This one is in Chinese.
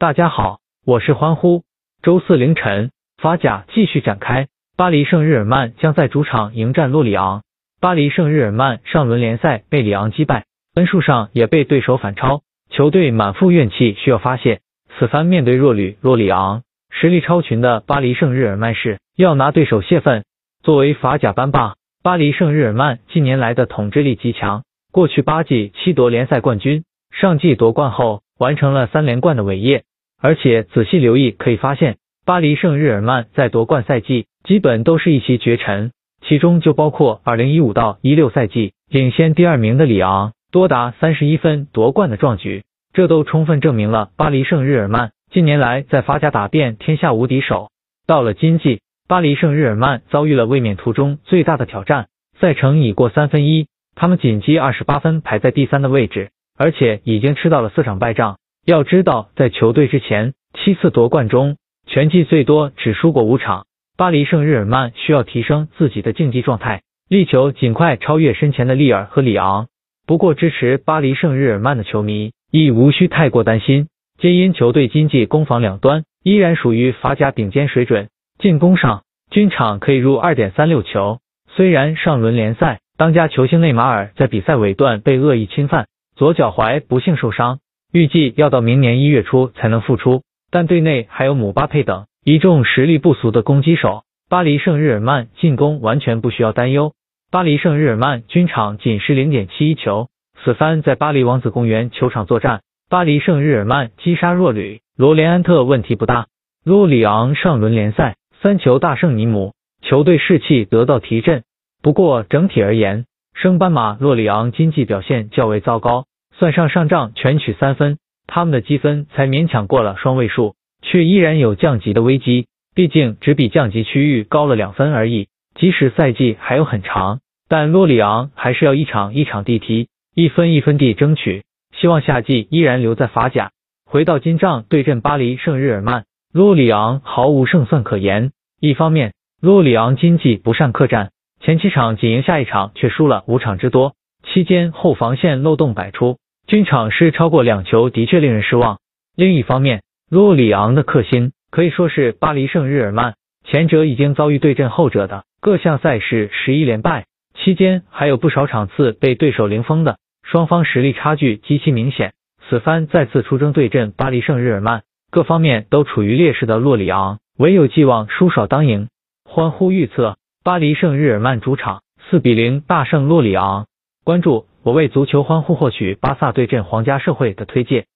大家好，我是欢呼。周四凌晨，法甲继续展开，巴黎圣日耳曼将在主场迎战洛里昂。巴黎圣日耳曼上轮联赛被里昂击败，分数上也被对手反超，球队满腹怨气需要发泄。此番面对弱旅洛里昂，实力超群的巴黎圣日耳曼是要拿对手泄愤。作为法甲班霸，巴黎圣日耳曼近年来的统治力极强，过去八季七夺联赛冠军，上季夺冠后完成了三连冠的伟业。而且仔细留意可以发现，巴黎圣日耳曼在夺冠赛季基本都是一骑绝尘，其中就包括二零一五到一六赛季领先第二名的里昂多达三十一分夺冠的壮举，这都充分证明了巴黎圣日耳曼近年来在法甲打遍天下无敌手。到了今季，巴黎圣日耳曼遭遇了卫冕途中最大的挑战，赛程已过三分一，他们仅积二十八分排在第三的位置，而且已经吃到了四场败仗。要知道，在球队之前七次夺冠中，全季最多只输过五场。巴黎圣日耳曼需要提升自己的竞技状态，力求尽快超越身前的利尔和里昂。不过，支持巴黎圣日耳曼的球迷亦无需太过担心，皆因球队经济攻防两端依然属于法甲顶尖水准。进攻上，均场可以入二点三六球。虽然上轮联赛当家球星内马尔在比赛尾段被恶意侵犯，左脚踝不幸受伤。预计要到明年一月初才能复出，但队内还有姆巴佩等一众实力不俗的攻击手，巴黎圣日耳曼进攻完全不需要担忧。巴黎圣日耳曼均场仅失零点七一球，此番在巴黎王子公园球场作战，巴黎圣日耳曼击杀弱旅罗连安特问题不大。洛里昂上轮联赛三球大胜尼姆，球队士气得到提振。不过整体而言，升班马洛里昂经济表现较为糟糕。算上上仗全取三分，他们的积分才勉强过了双位数，却依然有降级的危机。毕竟只比降级区域高了两分而已。即使赛季还有很长，但洛里昂还是要一场一场地踢，一分一分地争取，希望夏季依然留在法甲。回到金帐对阵巴黎圣日耳曼，洛里昂毫无胜算可言。一方面，洛里昂经济不善客战，前七场仅赢下一场，却输了五场之多，期间后防线漏洞百出。均场失超过两球的确令人失望。另一方面，洛里昂的克星可以说是巴黎圣日耳曼，前者已经遭遇对阵后者的各项赛事十一连败，期间还有不少场次被对手零封的，双方实力差距极其明显。此番再次出征对阵巴黎圣日耳曼，各方面都处于劣势的洛里昂，唯有寄望输少当赢。欢呼预测，巴黎圣日耳曼主场四比零大胜洛里昂。关注。我为足球欢呼获取巴萨对阵皇家社会的推荐。